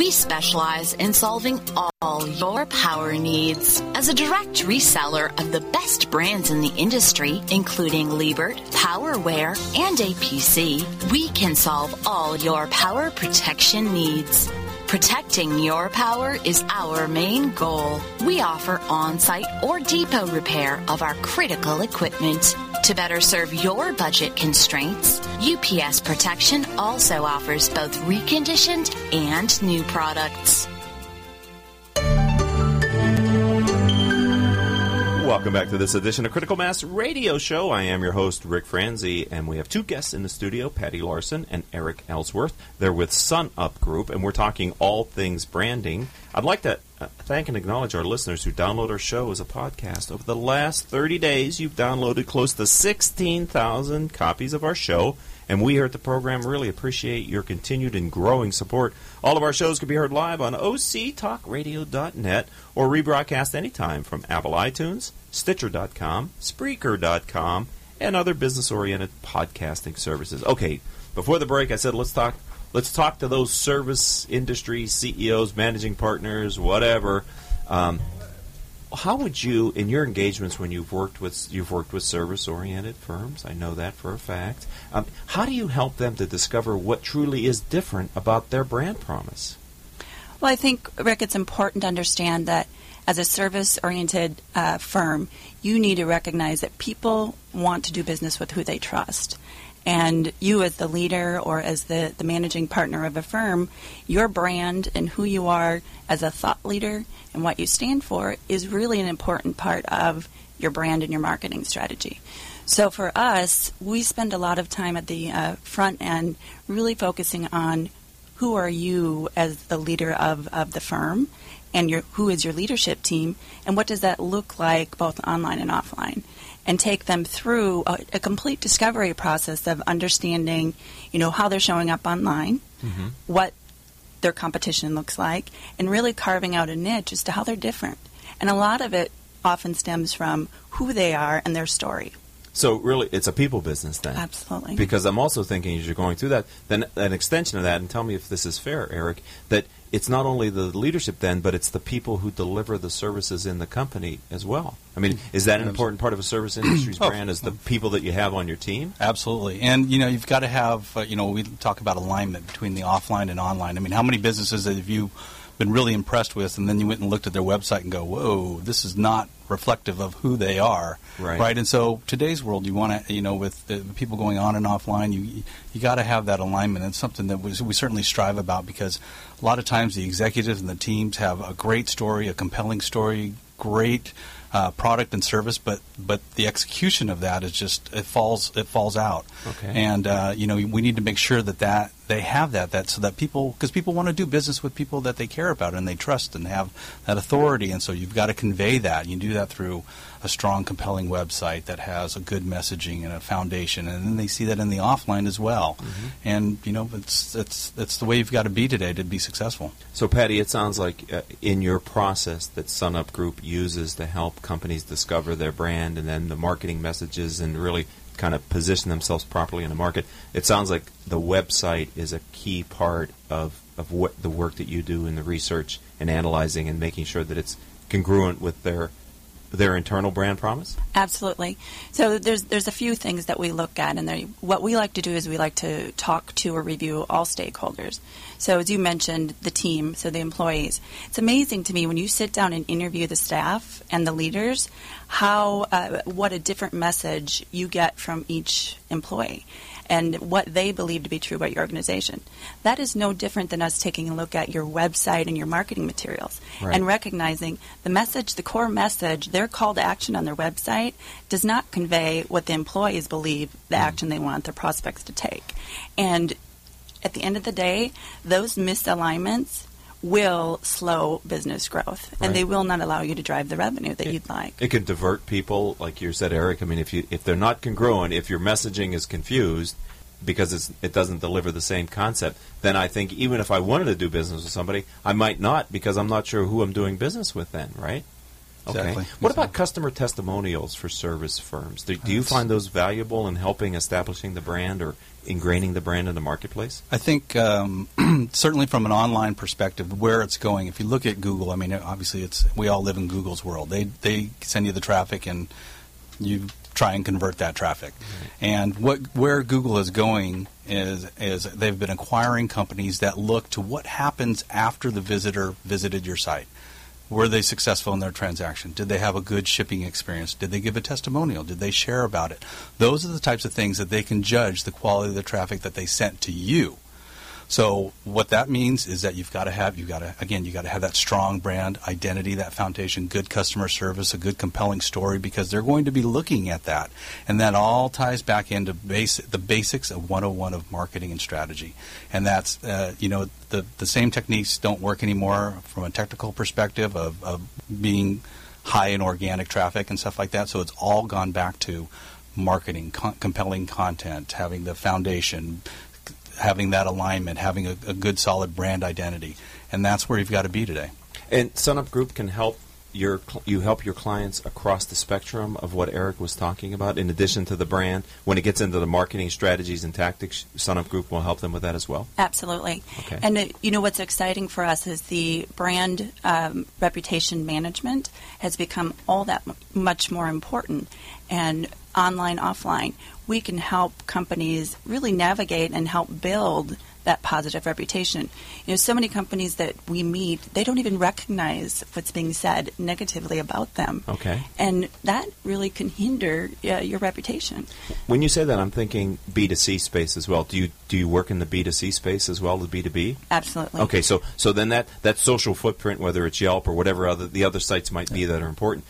Speaker 8: We specialize in solving all your power needs. As a direct reseller of the best brands in the industry, including Liebert, PowerWare, and APC, we can solve all your power protection needs. Protecting your power is our main goal. We offer on site or depot repair of our critical equipment. To better serve your budget constraints, UPS Protection also offers both reconditioned and new products.
Speaker 2: Welcome back to this edition of Critical Mass Radio Show. I am your host, Rick Franzi, and we have two guests in the studio, Patty Larson and Eric Ellsworth. They're with Sun Up Group, and we're talking all things branding. I'd like to uh, thank and acknowledge our listeners who download our show as a podcast. Over the last 30 days, you've downloaded close to 16,000 copies of our show. And we here at the program really appreciate your continued and growing support. All of our shows can be heard live on octalkradio.net or rebroadcast anytime from Apple iTunes, Stitcher.com, Spreaker.com, and other business-oriented podcasting services. Okay, before the break, I said let's talk. Let's talk to those service industry CEOs, managing partners, whatever. Um, how would you, in your engagements when you've worked with you've worked with service-oriented firms, I know that for a fact. Um, how do you help them to discover what truly is different about their brand promise?
Speaker 9: Well, I think Rick, it's important to understand that as a service-oriented uh, firm, you need to recognize that people want to do business with who they trust. And you, as the leader or as the, the managing partner of a firm, your brand and who you are as a thought leader and what you stand for is really an important part of your brand and your marketing strategy. So for us, we spend a lot of time at the uh, front end really focusing on who are you as the leader of, of the firm and your, who is your leadership team and what does that look like both online and offline and take them through a, a complete discovery process of understanding you know how they're showing up online
Speaker 2: Mm-hmm.
Speaker 9: what their competition looks like and really carving out a niche as to how they're different and a lot of it often stems from who they are and their story
Speaker 2: So really, it's a people business then.
Speaker 9: Absolutely.
Speaker 2: Because I'm also thinking as you're going through that, then an extension of that, and tell me if this is fair, Eric, that it's not only the leadership then, but it's the people who deliver the services in the company as well. I mean, is that an important part of a service industry's
Speaker 10: Oh.
Speaker 2: brand? Is the people that you have on your team?
Speaker 10: Absolutely, and you know you've got to have uh, you know we talk about alignment between the offline and online. I mean, how many businesses have you been really impressed with, and then you went and looked at their website and go, "Whoa, this is not reflective of who they are."
Speaker 2: Right.
Speaker 10: And so today's world, you want to you know with the people going on and offline, you you got to have that alignment. It's something that we, we certainly strive about because a lot of times the executives and the teams have a great story, a compelling story, great uh, product and service, but but the execution of that is just it falls it falls out.
Speaker 2: Okay.
Speaker 10: And uh, you know we need to make sure that that they have that that so that people because people want to do business with people that they care about and they trust and have that authority, and so you've got to convey that. You do that through a strong, compelling website that has a good messaging and a foundation, and then they see that in the offline as well. And you know it's it's it's the way you've got to be today to be successful.
Speaker 2: So, Patty, it sounds like uh, in your process that SunUp Group uses to help companies discover their brand and then the marketing messages and really kind of position themselves properly in the market. It sounds like the website is a key part of, of what the work that you do in the research and analyzing and making sure that it's congruent with their their internal brand promise.
Speaker 9: Absolutely. So there's there's a few things that we look at, and what we like to do is we like to talk to or review all stakeholders. So as you mentioned, the team, so the employees. It's amazing to me when you sit down and interview the staff and the leaders, how uh, what a different message you get from each employee. And what they believe to be true about your organization. That is no different than us taking a look at your website and your marketing materials
Speaker 11: Right.
Speaker 9: and recognizing the message, the core message, their call to action on their website does not convey what the employees believe the mm-hmm. action they want their prospects to take. And at the end of the day, those misalignments will slow business growth and
Speaker 2: Right.
Speaker 9: they will not allow you to drive the revenue that you'd like.
Speaker 2: It can divert people, like you said, Eric. I mean, if you if they're not congruent, if your messaging is confused because it's, it doesn't deliver the same concept, then I think even if I wanted to do business with somebody, I might not because I'm not sure who I'm doing business with. Then, right? Okay.
Speaker 10: Exactly.
Speaker 2: What about customer testimonials for service firms? Do, do you find those valuable in helping establishing the brand or ingraining the brand in the marketplace?
Speaker 10: I think um, certainly from an online perspective, where it's going. If you look at Google, I mean, obviously, it's we all live in Google's world. They they send you the traffic, and you try and convert that traffic. And what where Google is going is is they've been acquiring companies that look to what happens after the visitor visited your site. Were they successful in their transaction? Did they have a good shipping experience? Did they give a testimonial? Did they share about it? Those are the types of things that they can judge the quality of the traffic that they sent to you. So what that means is that you've got to have, you've got to, again, you've got to have that strong brand identity, that foundation, good customer service, a good compelling story, because they're going to be looking at that. And that all ties back into basic, the basics of 101 of marketing and strategy. And that's, uh, you know, the, the same techniques don't work anymore from a technical perspective of, of being high in organic traffic and stuff like that. So it's all gone back to marketing, con- compelling content, having the foundation, having that alignment, having a, a good solid brand identity, and that's where you've got to be today.
Speaker 2: And SunUp Group can help your you help your clients across the spectrum of what Eric was talking about. In addition to the brand, when it gets into the marketing strategies and tactics, SunUp Group will help them with that as well.
Speaker 9: Absolutely.
Speaker 2: Okay.
Speaker 9: And uh, you know what's exciting for us is the brand um, reputation management has become all that m- much more important, and online, offline, we can help companies really navigate and help build that positive reputation. You know, so many companies that we meet, they don't even recognize what's being said negatively about them.
Speaker 2: Okay.
Speaker 9: And that really can hinder uh, your reputation.
Speaker 2: When you say that, I'm thinking B2C space as well. Do you do you work in the B2C space as well as B2B?
Speaker 9: Absolutely.
Speaker 2: Okay, so so then that that social footprint, whether it's Yelp or whatever other the other sites might be that are important,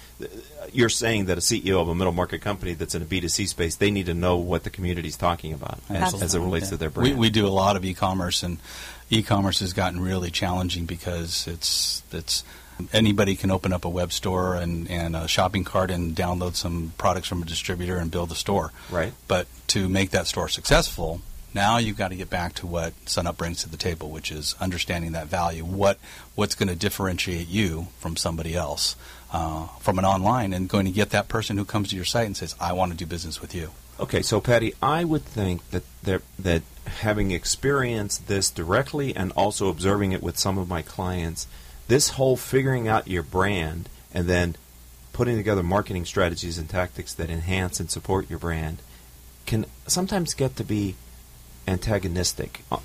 Speaker 2: you're saying that a CEO of a middle market company that's in a B2C space, they need to know what the community is talking about as, as it relates to their brand.
Speaker 10: We, we do a lot of e-commerce, and e-commerce has gotten really challenging because it's it's anybody can open up a web store and, and a shopping cart and download some products from a distributor and build a store.
Speaker 2: Right.
Speaker 10: But to make that store successful, now you've got to get back to what SunUp brings to the table, which is understanding that value. What what's going to differentiate you from somebody else, uh, from an online, and going to get that person who comes to your site and says, "I want to do business with you."
Speaker 2: Okay, so Patty, I would think that there, that having experienced this directly and also observing it with some of my clients, this whole figuring out your brand and then putting together marketing strategies and tactics that enhance and support your brand can sometimes get to be antagonistic uh,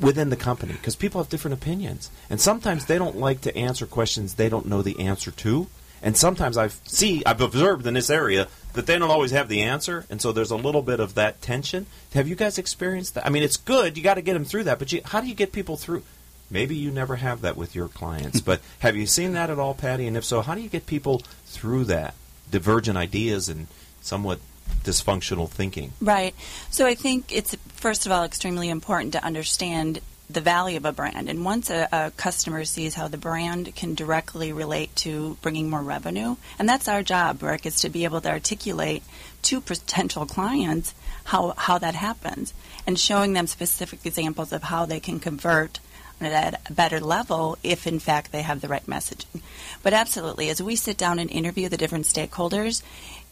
Speaker 2: within the company because people have different opinions and sometimes they don't like to answer questions they don't know the answer to and sometimes i see i've observed in this area that they don't always have the answer and so there's a little bit of that tension. Have you guys experienced that? I mean it's good you got to get them through that but you, how do you get people through? Maybe you never have that with your clients but have you seen that at all patty? And if so how do you get people through that divergent ideas and somewhat dysfunctional thinking?
Speaker 9: Right. So I think it's first of all extremely important to understand the value of a brand. And once a, a customer sees how the brand can directly relate to bringing more revenue, and that's our job, Rick, is to be able to articulate to potential clients how, how that happens and showing them specific examples of how they can convert at a better level if in fact they have the right messaging. But absolutely, as we sit down and interview the different stakeholders,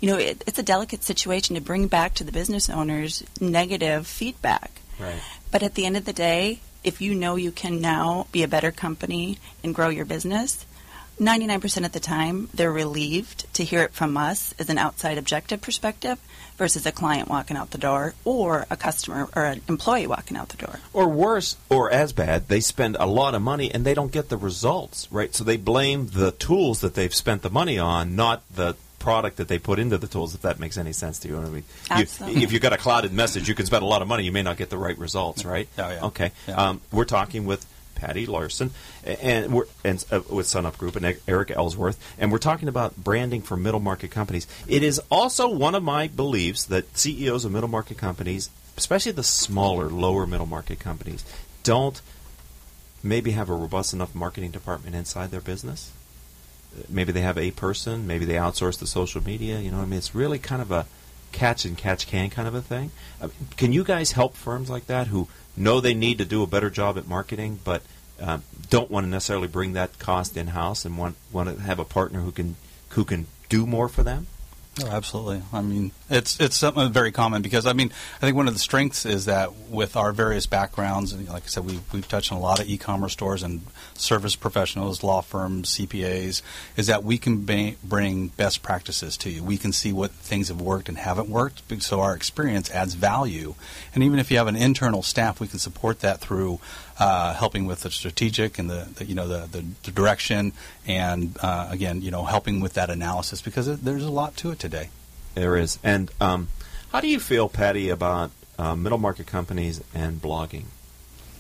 Speaker 9: you know, it, it's a delicate situation to bring back to the business owners negative feedback.
Speaker 2: right
Speaker 9: But at the end of the day, if you know you can now be a better company and grow your business, 99% of the time they're relieved to hear it from us as an outside objective perspective versus a client walking out the door or a customer or an employee walking out the door.
Speaker 2: Or worse, or as bad, they spend a lot of money and they don't get the results, right? So they blame the tools that they've spent the money on, not the product that they put into the tools, if that makes any sense to you. You know what I mean? You- if you've got a clouded message, you can spend a lot of money, you may not get the right results, right?
Speaker 10: Yeah, yeah.
Speaker 2: Okay.
Speaker 10: Yeah.
Speaker 2: Um, we're talking with Patty Larson and we're and uh, with SunUp Group and Eric Ellsworth, and we're talking about branding for middle market companies. It is also one of my beliefs that CEOs of middle market companies, especially the smaller, lower middle market companies, don't maybe have a robust enough marketing department inside their business. Maybe they have a person, maybe they outsource the social media. You know, I mean, it's really kind of a catch and catch can kind of a thing. I mean, can you guys help firms like that who know they need to do a better job at marketing, but um, don't want to necessarily bring that cost in house and want want to have a partner who can who can do more for them?
Speaker 10: Oh, absolutely. I mean, it's it's something very common because I mean, I think one of the strengths is that with our various backgrounds, and like I said, we we've touched on a lot of e-commerce stores and service professionals, law firms, CPAs, is that we can bring best practices to you. We can see what things have worked and haven't worked, so our experience adds value. And even if you have an internal staff, we can support that through uh, helping with the strategic and the, the you know the, the, the direction, and uh, again, you know, helping with that analysis because it, there's a lot to it today.
Speaker 2: There is. And um, how do you feel, Patty, about uh, middle market companies and blogging?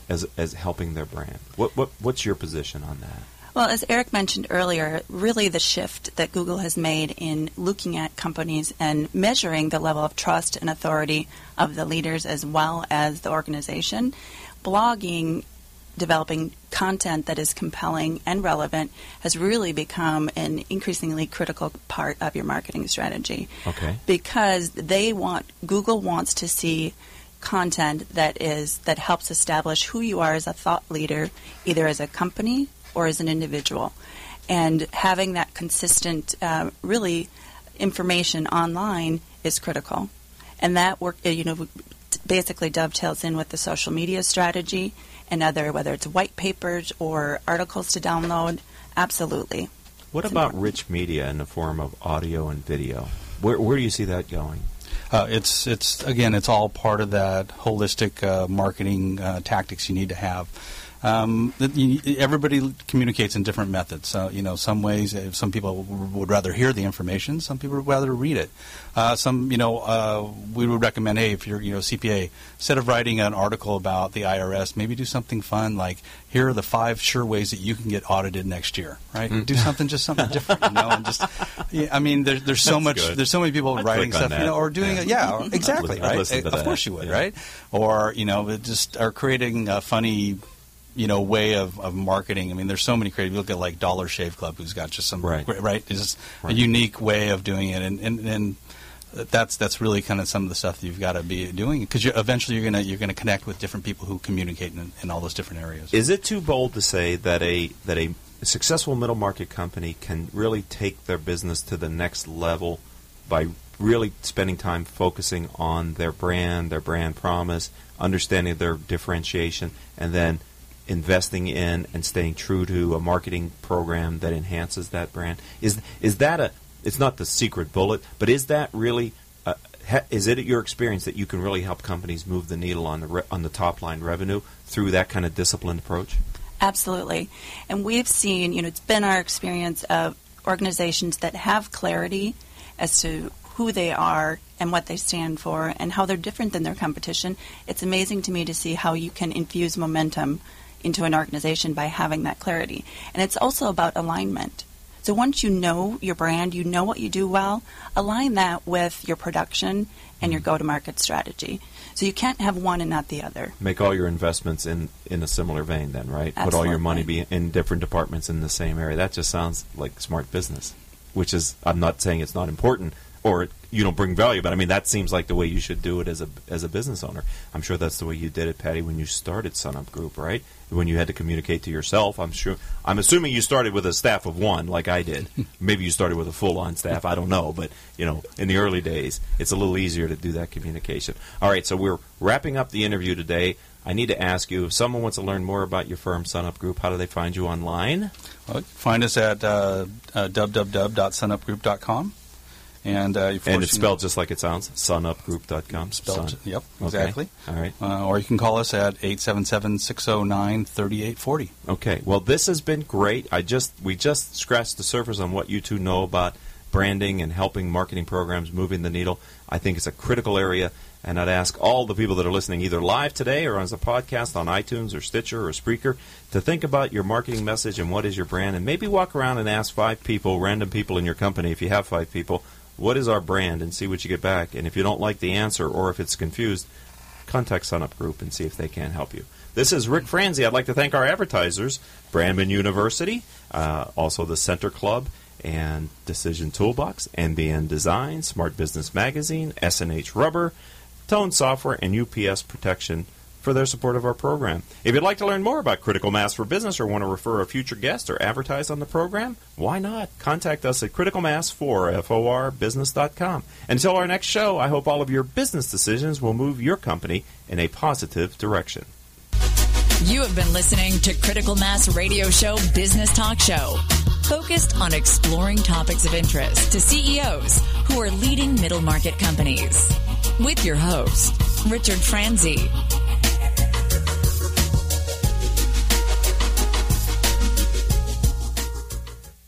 Speaker 2: as as helping their brand. What what what's your position on that?
Speaker 9: Well, as Eric mentioned earlier, really the shift that Google has made in looking at companies and measuring the level of trust and authority of the leaders as well as the organization, blogging, developing content that is compelling and relevant has really become an increasingly critical part of your marketing strategy.
Speaker 2: Okay.
Speaker 9: Because they want Google wants to see content that is that helps establish who you are as a thought leader, either as a company or as an individual. And having that consistent, uh, really, information online is critical. And that work, you know, basically dovetails in with the social media strategy and other, whether it's white papers or articles to download. Absolutely.
Speaker 2: What about rich media in the form of audio and video? Where, where do you see that going?
Speaker 10: Uh, it's it's again, it's all part of that holistic uh, marketing uh, tactics you need to have um, everybody communicates in different methods. So, you know, some ways, uh, some people would rather hear the information, some people would rather read it. Uh, some, you know, uh, we would recommend, hey, if you're, you know, CPA, instead of writing an article about the IRS, maybe do something fun like, here are the five sure ways that you can get audited next year, right? Mm. Do something, just something different, you know, and just, yeah, I mean, there, there's so
Speaker 2: That's
Speaker 10: much,
Speaker 2: good.
Speaker 10: there's so many people
Speaker 2: I'd
Speaker 10: writing stuff,
Speaker 2: that.
Speaker 10: you know, or doing
Speaker 2: yeah.
Speaker 10: it, yeah, exactly,
Speaker 2: I'd
Speaker 10: right?
Speaker 2: listen to
Speaker 10: of
Speaker 2: that.
Speaker 10: course you would,
Speaker 2: Yeah.
Speaker 10: right? Or, you know, just are creating a funny you know way of, of marketing. I mean, there's so many creative. You look at like Dollar Shave Club, who's got just some
Speaker 2: Right.
Speaker 10: right, is
Speaker 2: Right.
Speaker 10: a unique way of doing it, and and, and that's that's really kind of some of the stuff that you've got to be doing because you're, eventually you're gonna you're gonna connect with different people who communicate in, in all those different areas.
Speaker 2: Is it too bold to say that a that a successful middle market company can really take their business to the next level by really spending time focusing on their brand, their brand promise, understanding their differentiation, and then investing in and staying true to a marketing program that enhances that brand? Is is that a it's not the secret bullet, but is that really uh, ha, is it your experience that you can really help companies move the needle on the re, on the top line revenue through that kind of disciplined approach?
Speaker 9: Absolutely. And we've seen, you know, it's been our experience of organizations that have clarity as to who they are and what they stand for and how they're different than their competition. It's amazing to me to see how you can infuse momentum into an organization by having that clarity. And it's also about alignment. So once you know your brand, you know what you do well, align that with your production and your mm. go to market strategy. So you can't have one and not the other.
Speaker 2: Make all your investments in in a similar vein, then, right? Put all your money be in different departments in the same area. That just sounds like smart business. Which is, I'm not saying it's not important or it, you don't bring value, but I mean that seems like the way you should do it as a as a business owner. I'm sure that's the way you did it, Patty, when you started Sunup Group, right? When you had to communicate to yourself. I'm sure. I'm assuming you started with a staff of one, like I did. Maybe you started with a full on staff. I don't know, but you know, in the early days, it's a little easier to do that communication. All right, so we're wrapping up the interview today. I need to ask you if someone wants to learn more about your firm, Sunup Group. How do they find you online?
Speaker 10: Well, find us at uh, uh, www.sunupgroup.com. And, uh,
Speaker 2: And it's spelled just like it sounds, sunupgroup.com.
Speaker 10: Spelled,
Speaker 2: Sun.
Speaker 10: yep,
Speaker 2: Okay.
Speaker 10: exactly.
Speaker 2: All right.
Speaker 10: Uh, or you can call us at 877-609-3840.
Speaker 2: Okay. Well, this has been great. I just we just scratched the surface on what you two know about branding and helping marketing programs moving the needle. I think it's a critical area, and I'd ask all the people that are listening either live today or as a podcast on iTunes or Stitcher or Spreaker to think about your marketing message and what is your brand, and maybe walk around and ask five people, random people in your company, if you have five people, what is our brand, and see what you get back. And if you don't like the answer or if it's confused, contact Sunup Group and see if they can help you. This is Rick Franzi. I'd like to thank our advertisers, Brandman University, uh, also the Center Club and Decision Toolbox, NBN Design, Smart Business Magazine, SNH Rubber, Tone Software, and UPS Protection for their support of our program. If you'd like to learn more about Critical Mass for Business or want to refer a future guest or advertise on the program, why not? Contact us at criticalmass4, F-O-R, business.com. Until our next show, I hope all of your business decisions will move your company in a positive direction.
Speaker 1: You have been listening to Critical Mass Radio Show Business Talk Show, focused on exploring topics of interest to CEOs who are leading middle market companies. With your host, Richard Franzi.